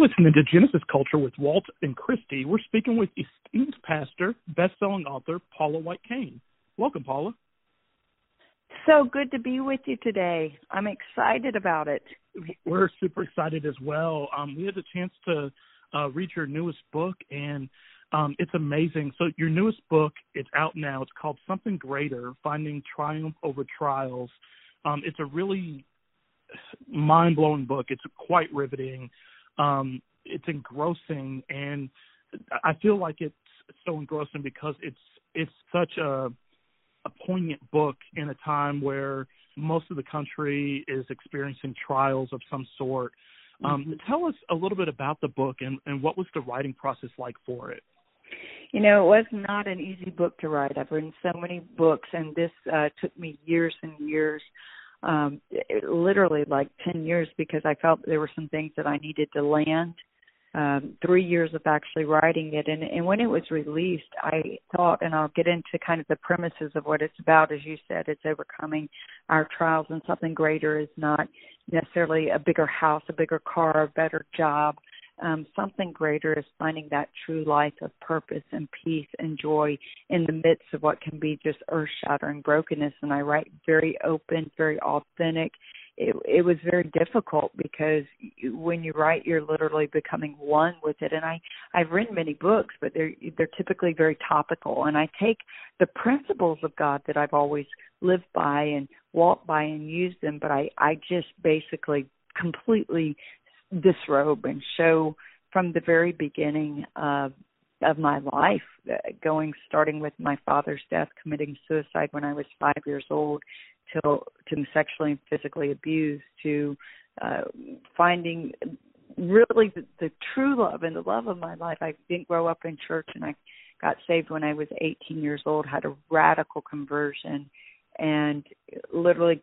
listening to Genesis Culture with Walt and Christy. We're speaking with esteemed pastor, best-selling author Paula White Cain. Welcome, Paula. So good to be with you today. I'm excited about it. We're super excited as well. Um, we had the chance to uh, read your newest book, and um, it's amazing. So your newest book, it's out now. It's called Something Greater: Finding Triumph Over Trials. Um, it's a really mind-blowing book. It's quite riveting. Um, it's engrossing, and I feel like it's so engrossing because it's it's such a a poignant book in a time where most of the country is experiencing trials of some sort. Um, mm-hmm. Tell us a little bit about the book and, and what was the writing process like for it? You know, it was not an easy book to write. I've written so many books, and this uh, took me years and years um it, literally like 10 years because I felt there were some things that I needed to land. Um 3 years of actually writing it and and when it was released I thought and I'll get into kind of the premises of what it's about as you said it's overcoming our trials and something greater is not necessarily a bigger house a bigger car a better job um, something greater is finding that true life of purpose and peace and joy in the midst of what can be just earth shattering brokenness. And I write very open, very authentic. It, it was very difficult because when you write, you're literally becoming one with it. And I, I've written many books, but they're they're typically very topical. And I take the principles of God that I've always lived by and walked by and used them, but I, I just basically completely disrobe and show from the very beginning of of my life uh, going starting with my father's death committing suicide when i was 5 years old till to sexually and physically abused to uh finding really the, the true love and the love of my life. I didn't grow up in church and i got saved when i was 18 years old had a radical conversion and literally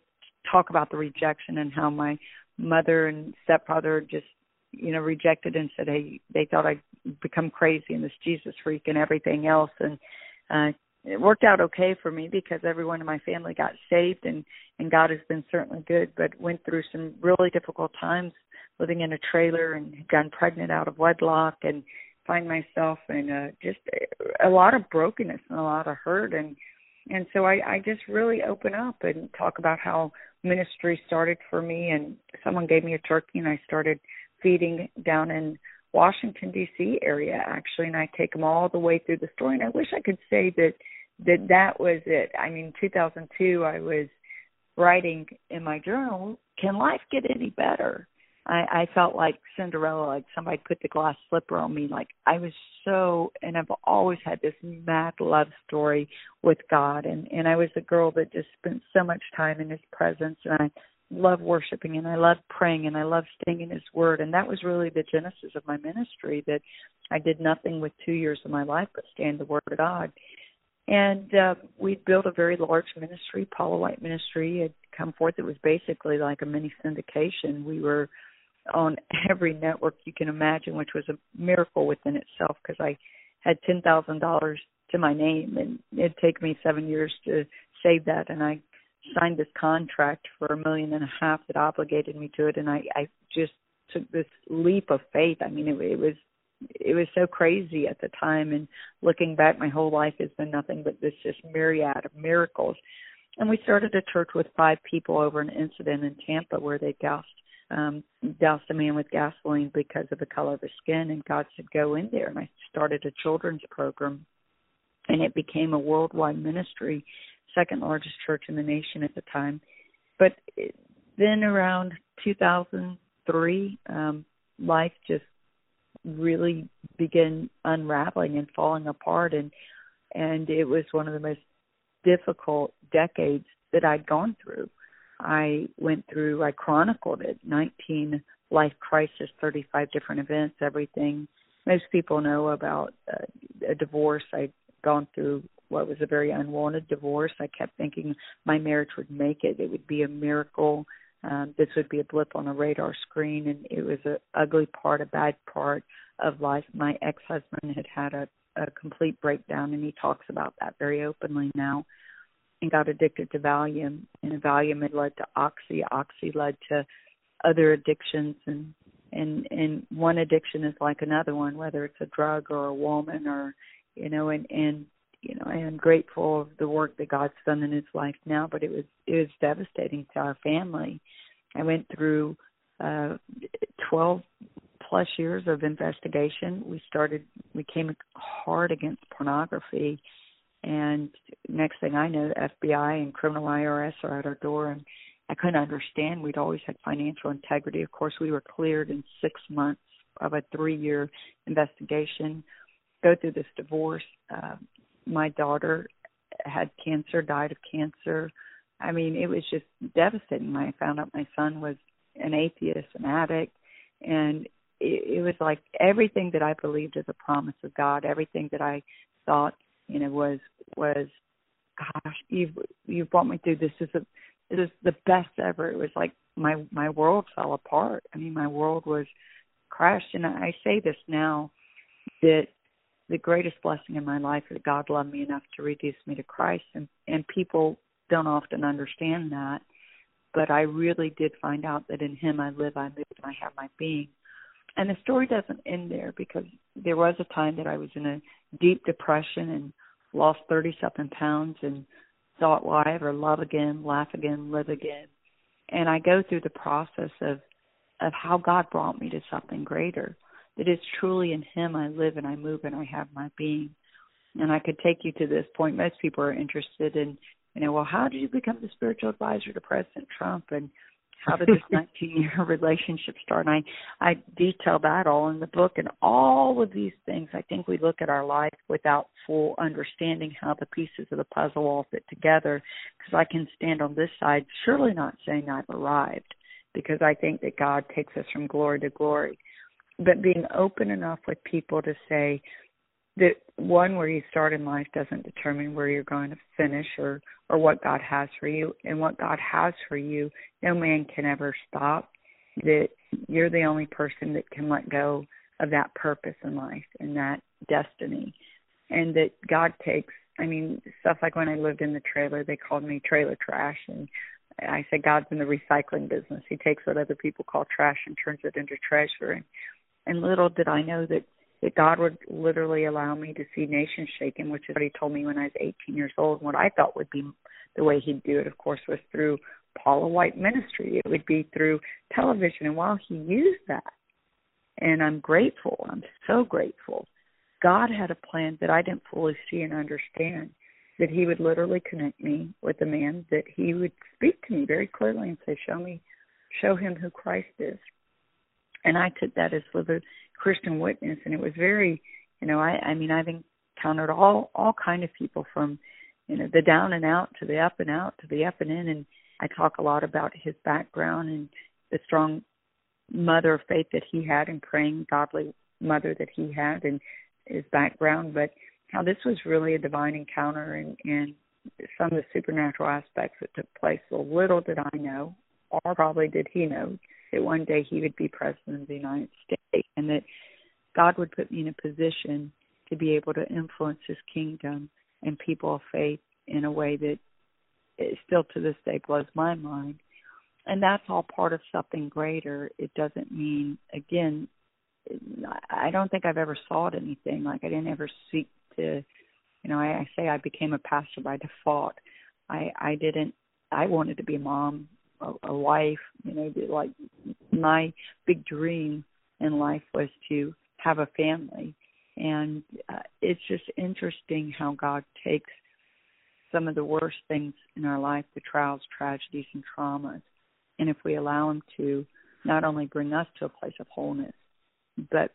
talk about the rejection and how my mother and stepfather just you know rejected and said hey they thought i'd become crazy and this jesus freak and everything else. And uh it worked out okay for me because everyone in my family got saved and and god has been certainly good but went through some really difficult times living in a trailer and gotten pregnant out of wedlock and find myself in uh, just a, a lot of brokenness and a lot of hurt. And and so I, I just really open up and talk about how ministry started for me and someone gave me a turkey and I started feeding down in Washington D.C. area actually and I take them all the way through the story and I wish I could say that that that was it. I mean 2002 I was writing in my journal can life get any better I, I felt like Cinderella, like somebody put the glass slipper on me. Like I was so, and I've always had this mad love story with God, and and I was a girl that just spent so much time in His presence, and I love worshiping, and I love praying, and I love staying in His Word, and that was really the genesis of my ministry. That I did nothing with two years of my life but stay in the Word of God. And uh, we built a very large ministry, Paula White Ministry. Had come forth. It was basically like a mini syndication. We were on every network you can imagine, which was a miracle within itself because I had ten thousand dollars to my name, and it'd take me seven years to save that, and I signed this contract for a million and a half that obligated me to it, and I, I just took this leap of faith. I mean, it, it was it was so crazy at the time, and looking back, my whole life has been nothing but this just myriad of miracles. And we started a church with five people over an incident in Tampa where they doused um, doused a man with gasoline because of the color of his skin, and God said, "Go in there." And I started a children's program, and it became a worldwide ministry, second largest church in the nation at the time. But then around 2003, um, life just really began unraveling and falling apart, and and it was one of the most difficult decades that I'd gone through. I went through, I chronicled it 19 life crisis, 35 different events, everything. Most people know about uh, a divorce. I'd gone through what was a very unwanted divorce. I kept thinking my marriage would make it. It would be a miracle. Um, this would be a blip on a radar screen, and it was an ugly part, a bad part of life. My ex-husband had had a, a complete breakdown, and he talks about that very openly now and got addicted to Valium, and Valium had led to Oxy. Oxy led to other addictions, and and and one addiction is like another one whether it's a drug or a woman or you know and and you know I am grateful of the work that God's done in his life now but it was it was devastating to our family I went through uh 12 plus years of investigation we started we came hard against pornography and next thing I know the FBI and criminal IRS are at our door and I couldn't understand. We'd always had financial integrity. Of course, we were cleared in six months of a three-year investigation. Go through this divorce. Uh, my daughter had cancer, died of cancer. I mean, it was just devastating. I found out my son was an atheist, an addict, and it, it was like everything that I believed as a promise of God, everything that I thought, you know, was was, gosh, you've you've brought me through this. Is a it was the best ever. It was like my my world fell apart. I mean, my world was crashed. And I say this now that the greatest blessing in my life is that God loved me enough to reduce me to Christ, and and people don't often understand that. But I really did find out that in Him I live, I move, and I have my being. And the story doesn't end there because there was a time that I was in a deep depression and lost 30 something pounds and thought, will I ever love again, laugh again, live again? And I go through the process of of how God brought me to something greater. That it's truly in Him I live and I move and I have my being. And I could take you to this point. Most people are interested in, you know, well, how did you become the spiritual advisor to President Trump? And how did this 19 year relationship start? And I, I detail that all in the book. And all of these things, I think we look at our life without full understanding how the pieces of the puzzle all fit together. Because I can stand on this side, surely not saying I've arrived, because I think that God takes us from glory to glory. But being open enough with people to say, that one where you start in life doesn't determine where you're going to finish or or what God has for you. And what God has for you no man can ever stop that you're the only person that can let go of that purpose in life and that destiny. And that God takes I mean stuff like when I lived in the trailer they called me trailer trash. And I said God's in the recycling business. He takes what other people call trash and turns it into treasure and and little did I know that that God would literally allow me to see nations shaken, which is what He told me when I was 18 years old. And what I thought would be the way He'd do it, of course, was through Paula White ministry. It would be through television. And while He used that, and I'm grateful, I'm so grateful, God had a plan that I didn't fully see and understand. That He would literally connect me with a man that He would speak to me very clearly and say, "Show me, show him who Christ is." And I took that as the Christian witness, and it was very, you know, I I mean I've encountered all all kind of people from, you know, the down and out to the up and out to the up and in, and I talk a lot about his background and the strong mother of faith that he had and praying godly mother that he had and his background, but how this was really a divine encounter and, and some of the supernatural aspects that took place. So little did I know, or probably did he know, that one day he would be president of the United States and that God would put me in a position to be able to influence his kingdom and people of faith in a way that it still to this day blows my mind. And that's all part of something greater. It doesn't mean, again, I don't think I've ever sought anything. Like I didn't ever seek to, you know, I, I say I became a pastor by default. I I didn't. I wanted to be a mom a, a wife. You know, like my big dream in life was to have a family, and uh, it's just interesting how God takes some of the worst things in our life, the trials, tragedies, and traumas, and if we allow Him to not only bring us to a place of wholeness, but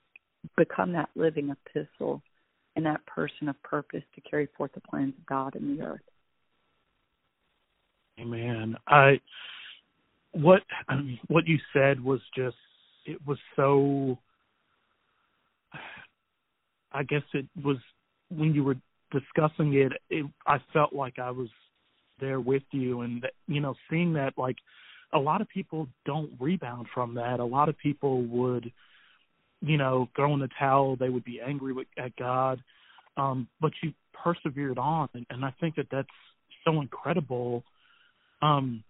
become that living epistle and that person of purpose to carry forth the plans of God in the earth. Amen. I what um, what you said was just it was so I guess it was when you were discussing it, it I felt like I was there with you and you know seeing that like a lot of people don't rebound from that. A lot of people would you know throw in the towel. They would be angry with, at god. Um but you persevered on and, and i think that that's so incredible. Um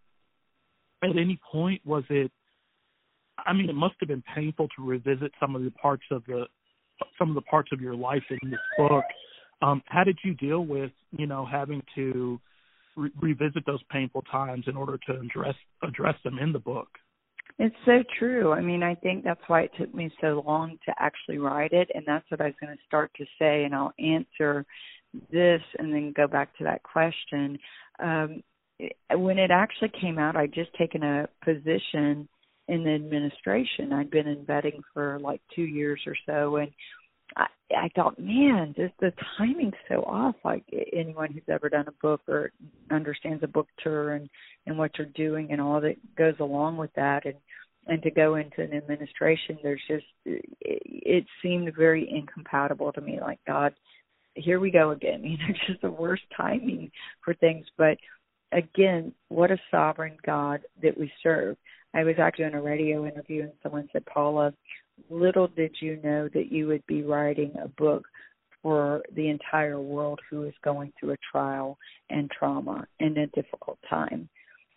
at any point was it I mean, it must have been painful to revisit some of the parts of the some of the parts of your life in this book. Um, how did you deal with, you know, having to re- revisit those painful times in order to address address them in the book? It's so true. I mean, I think that's why it took me so long to actually write it, and that's what I was going to start to say, and I'll answer this and then go back to that question. Um, when it actually came out, I'd just taken a position in the administration. I'd been in vetting for like two years or so, and I, I thought, man, just the timing's so off. Like anyone who's ever done a book or understands a book tour and and what you're doing and all that goes along with that, and and to go into an administration, there's just it, it seemed very incompatible to me. Like God, here we go again. You know, just the worst timing for things. But again, what a sovereign God that we serve. I was actually on a radio interview and someone said, Paula, little did you know that you would be writing a book for the entire world who is going through a trial and trauma and a difficult time.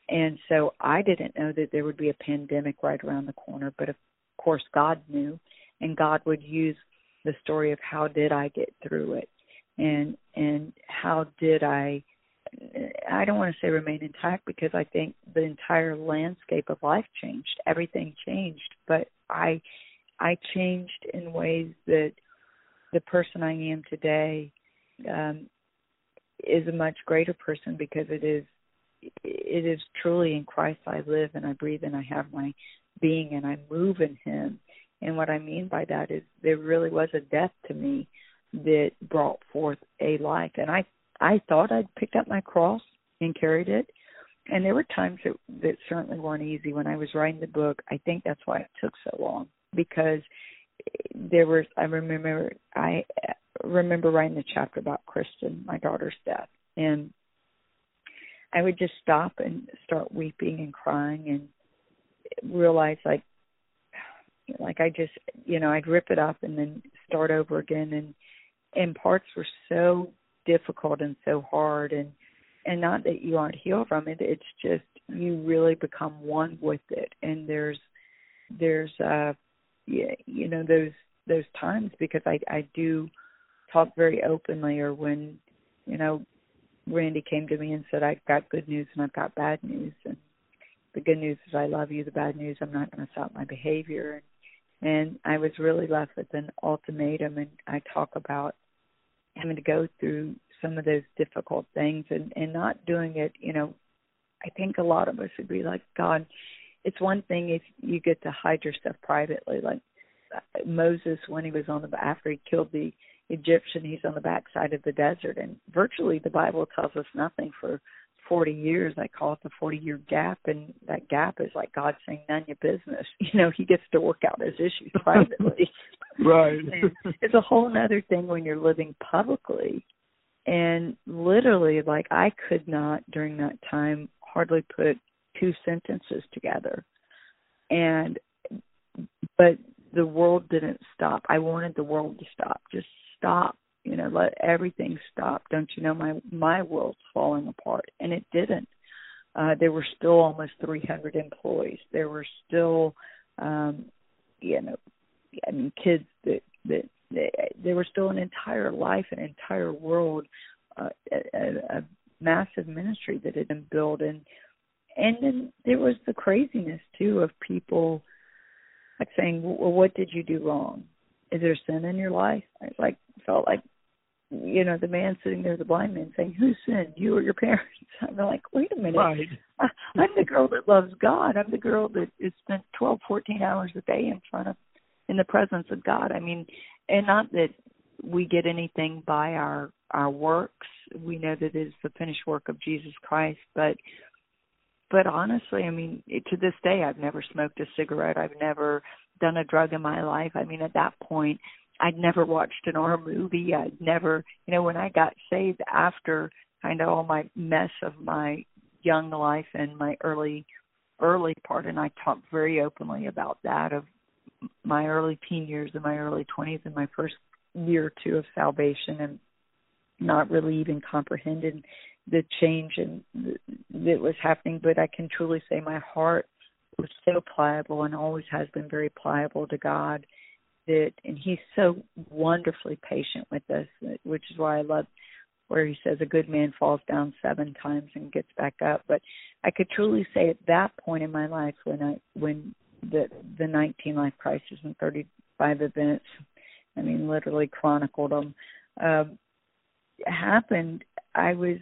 And so I didn't know that there would be a pandemic right around the corner, but of course God knew and God would use the story of how did I get through it and and how did I I don't want to say remain intact because I think the entire landscape of life changed. Everything changed, but I I changed in ways that the person I am today um, is a much greater person because it is it is truly in Christ I live and I breathe and I have my being and I move in Him. And what I mean by that is there really was a death to me that brought forth a life. And I I thought I'd picked up my cross and carried it. And there were times that that certainly weren't easy when I was writing the book. I think that's why it took so long because there was I remember I uh, remember writing the chapter about Kristen, my daughter's death, and I would just stop and start weeping and crying and realize like like I just you know I'd rip it up and then start over again and and parts were so difficult and so hard and and not that you aren't healed from it it's just you really become one with it. And there's there's uh you know those those times because I I do talk very openly or when you know Randy came to me and said I've got good news and I've got bad news. And the good news is I love you. The bad news I'm not going to stop my behavior. And and I was really left with an ultimatum and I talk about having to go through some of those difficult things and and not doing it you know I think a lot of us would be like God it's one thing if you get to hide your stuff privately, like Moses when he was on the after he killed the Egyptian, he's on the backside of the desert, and virtually the Bible tells us nothing for 40 years. I call it the 40 year gap, and that gap is like God saying, "None your business." You know, He gets to work out His issues privately. right. it's a whole other thing when you're living publicly, and literally, like I could not during that time hardly put two sentences together. And but the world didn't stop. I wanted the world to stop. Just stop. You know, let everything stop. Don't you know my my world's falling apart, and it didn't. Uh, there were still almost 300 employees. There were still, um, you know, I mean, kids that that, that there was still an entire life, an entire world, uh, a, a massive ministry that had been built, and and then there was the craziness too of people like saying, "Well, what did you do wrong? Is there sin in your life?" I like felt like, you know, the man sitting there, the blind man, saying, "Who sinned, you or your parents?" I'm like, "Wait a minute, right. I, I'm the girl that loves God. I'm the girl that has spent 12, 14 hours a day in front of, in the presence of God. I mean, and not that we get anything by our our works. We know that it is the finished work of Jesus Christ, but but honestly, I mean, to this day, I've never smoked a cigarette. I've never done a drug in my life. I mean, at that point, I'd never watched an horror movie. I'd never, you know, when I got saved after kind of all my mess of my young life and my early, early part, and I talked very openly about that of my early teen years and my early 20s and my first year or two of salvation and not really even comprehending the change and that was happening, but I can truly say my heart was so pliable and always has been very pliable to God that and he's so wonderfully patient with us which is why I love where he says a good man falls down seven times and gets back up but I could truly say at that point in my life when I when the the 19 life crisis and 35 events I mean literally chronicled them um happened I was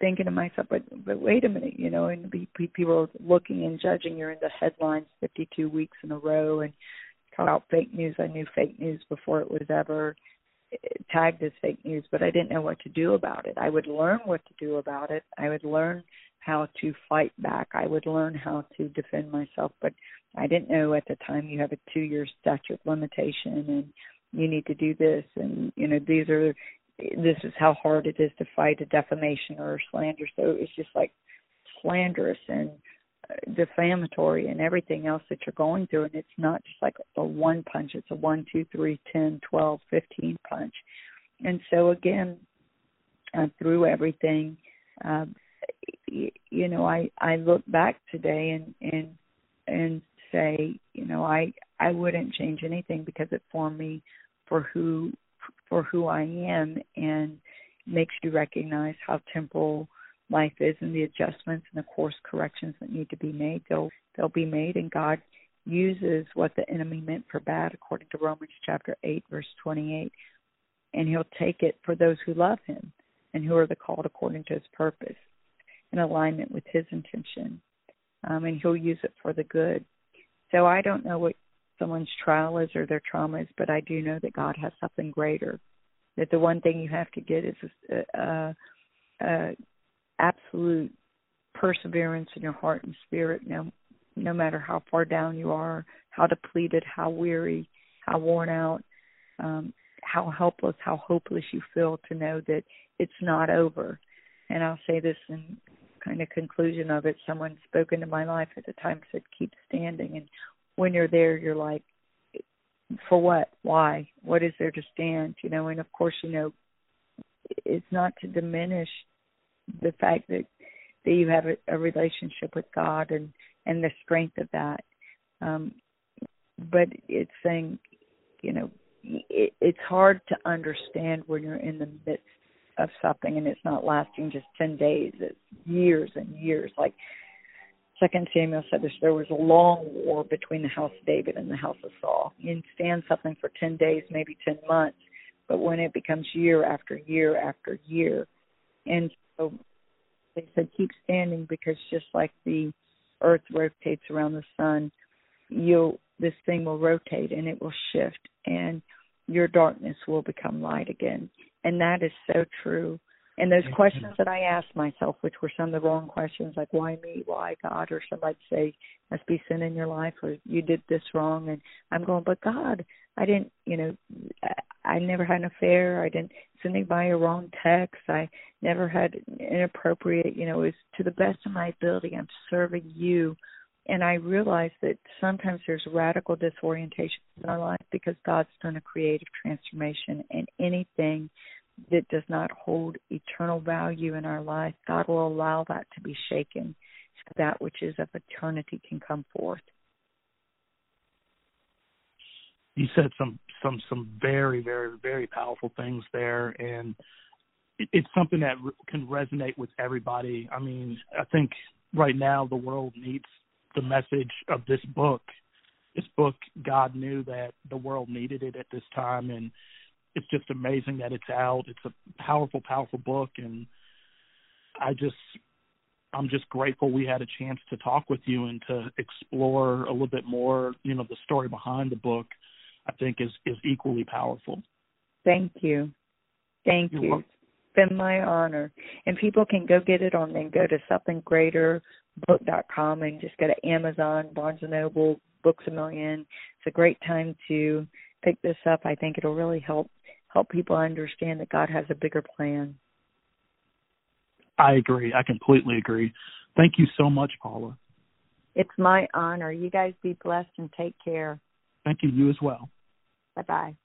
thinking to myself, but but wait a minute, you know, and people are looking and judging. You're in the headlines 52 weeks in a row, and about fake news. I knew fake news before it was ever tagged as fake news, but I didn't know what to do about it. I would learn what to do about it. I would learn how to fight back. I would learn how to defend myself, but I didn't know at the time you have a two year statute limitation and you need to do this and you know these are this is how hard it is to fight a defamation or a slander. So it's just like slanderous and defamatory and everything else that you're going through. And it's not just like a one punch, it's a one, two, three, ten, twelve, fifteen punch. And so again, uh, through everything, uh, you know, I, I look back today and, and, and say, you know, I, I wouldn't change anything because it formed me for who for who I am and makes you recognize how temporal life is and the adjustments and the course corrections that need to be made. They'll they'll be made and God uses what the enemy meant for bad according to Romans chapter eight, verse twenty eight. And he'll take it for those who love him and who are the called according to his purpose in alignment with his intention. Um, and he'll use it for the good. So I don't know what someone's trial is or their trauma is, but I do know that God has something greater. That the one thing you have to get is a, a, a absolute perseverance in your heart and spirit. No, no matter how far down you are, how depleted, how weary, how worn out, um, how helpless, how hopeless you feel, to know that it's not over. And I'll say this in kind of conclusion of it. Someone spoke into my life at the time said, "Keep standing." And when you're there you're like for what why what is there to stand you know and of course you know it's not to diminish the fact that that you have a, a relationship with god and and the strength of that um but it's saying you know it, it's hard to understand when you're in the midst of something and it's not lasting just 10 days it's years and years like Second Samuel said this, there was a long war between the house of David and the house of Saul. You can stand something for ten days, maybe ten months, but when it becomes year after year after year, and so they said keep standing because just like the earth rotates around the sun, you'll this thing will rotate and it will shift and your darkness will become light again. And that is so true. And those questions that I asked myself, which were some of the wrong questions, like why me, why God, or somebody say must be sin in your life, or you did this wrong, and I'm going, but God, I didn't, you know, I never had an affair. I didn't send anybody a wrong text. I never had inappropriate, you know, it was to the best of my ability. I'm serving you. And I realized that sometimes there's radical disorientation in our life because God's done a creative transformation, and anything that does not hold eternal value in our life, God will allow that to be shaken so that which is of eternity can come forth. You said some some some very very very powerful things there, and it, it's something that can resonate with everybody. I mean, I think right now the world needs the message of this book. This book, God knew that the world needed it at this time, and it's just amazing that it's out. It's a powerful, powerful book, and I just I'm just grateful we had a chance to talk with you and to explore a little bit more. You know, the story behind the book. I think is is equally powerful. Thank you, thank You're you. Welcome. It's been my honor. And people can go get it on then go to somethinggreaterbook.com and just go to Amazon, Barnes and Noble, Books a Million. It's a great time to pick this up. I think it'll really help help people understand that God has a bigger plan. I agree. I completely agree. Thank you so much, Paula. It's my honor. You guys be blessed and take care. Thank you. You as well. Bye bye.